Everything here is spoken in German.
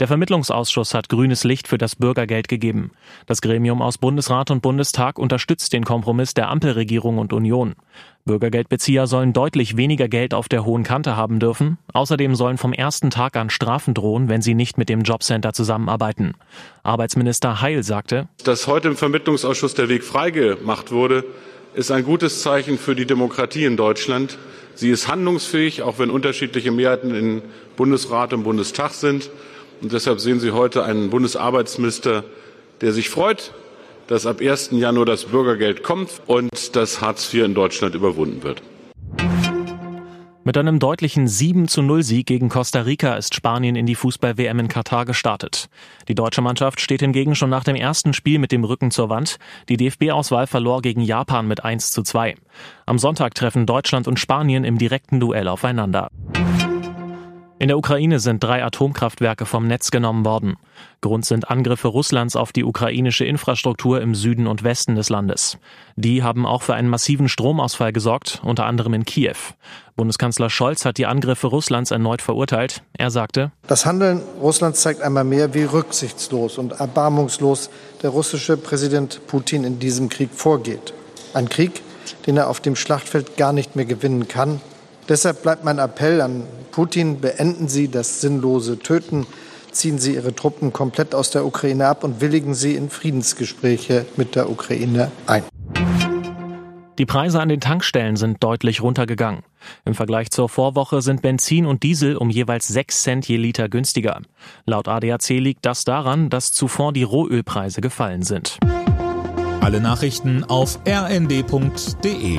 Der Vermittlungsausschuss hat grünes Licht für das Bürgergeld gegeben. Das Gremium aus Bundesrat und Bundestag unterstützt den Kompromiss der Ampelregierung und Union. Bürgergeldbezieher sollen deutlich weniger Geld auf der hohen Kante haben dürfen. Außerdem sollen vom ersten Tag an Strafen drohen, wenn sie nicht mit dem Jobcenter zusammenarbeiten. Arbeitsminister Heil sagte, dass heute im Vermittlungsausschuss der Weg freigemacht wurde, ist ein gutes Zeichen für die Demokratie in Deutschland. Sie ist handlungsfähig, auch wenn unterschiedliche Mehrheiten in Bundesrat und Bundestag sind. Und deshalb sehen Sie heute einen Bundesarbeitsminister, der sich freut, dass ab 1. Januar das Bürgergeld kommt und dass Hartz IV in Deutschland überwunden wird. Mit einem deutlichen 7 zu 0 Sieg gegen Costa Rica ist Spanien in die Fußball-WM in Katar gestartet. Die deutsche Mannschaft steht hingegen schon nach dem ersten Spiel mit dem Rücken zur Wand. Die DFB-Auswahl verlor gegen Japan mit 1 zu 2. Am Sonntag treffen Deutschland und Spanien im direkten Duell aufeinander. In der Ukraine sind drei Atomkraftwerke vom Netz genommen worden. Grund sind Angriffe Russlands auf die ukrainische Infrastruktur im Süden und Westen des Landes. Die haben auch für einen massiven Stromausfall gesorgt, unter anderem in Kiew. Bundeskanzler Scholz hat die Angriffe Russlands erneut verurteilt. Er sagte, Das Handeln Russlands zeigt einmal mehr, wie rücksichtslos und erbarmungslos der russische Präsident Putin in diesem Krieg vorgeht. Ein Krieg, den er auf dem Schlachtfeld gar nicht mehr gewinnen kann. Deshalb bleibt mein Appell an Putin, beenden Sie das sinnlose Töten, ziehen Sie Ihre Truppen komplett aus der Ukraine ab und willigen Sie in Friedensgespräche mit der Ukraine ein. Die Preise an den Tankstellen sind deutlich runtergegangen. Im Vergleich zur Vorwoche sind Benzin und Diesel um jeweils 6 Cent je Liter günstiger. Laut ADAC liegt das daran, dass zuvor die Rohölpreise gefallen sind. Alle Nachrichten auf rnd.de